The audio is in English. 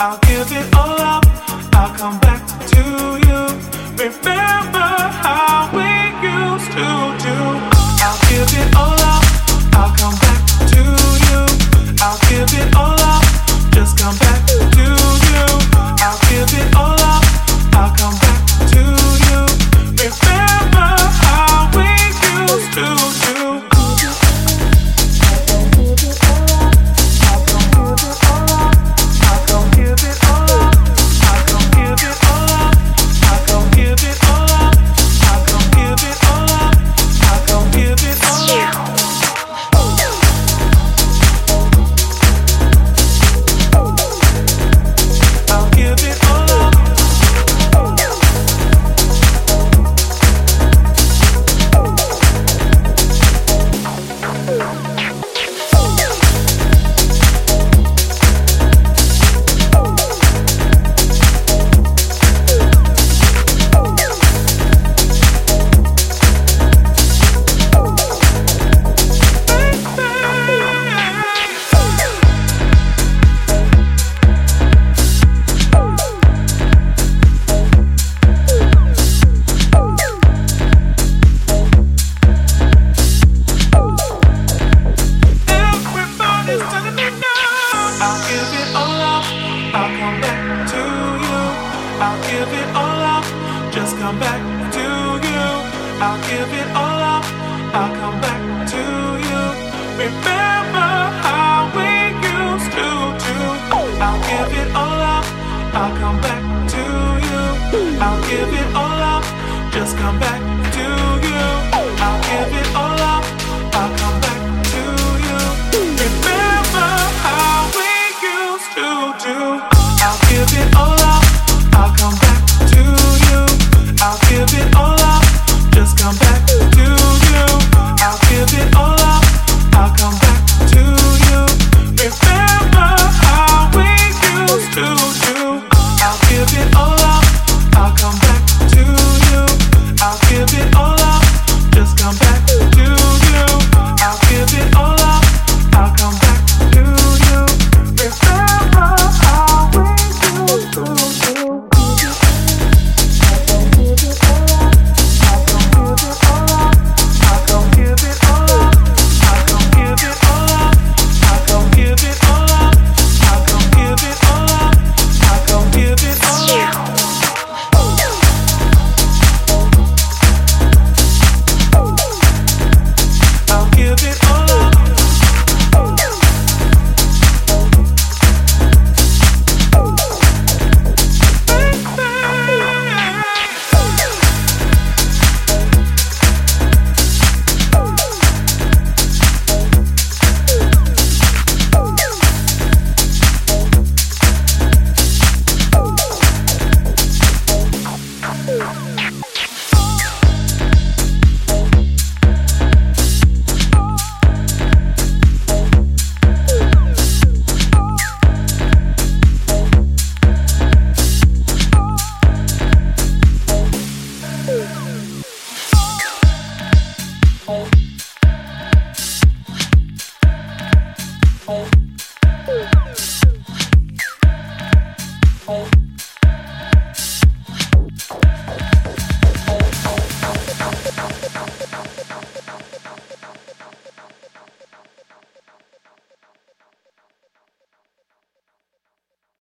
I'll give it all up. I'll come back I'll give it all up. I'll come back.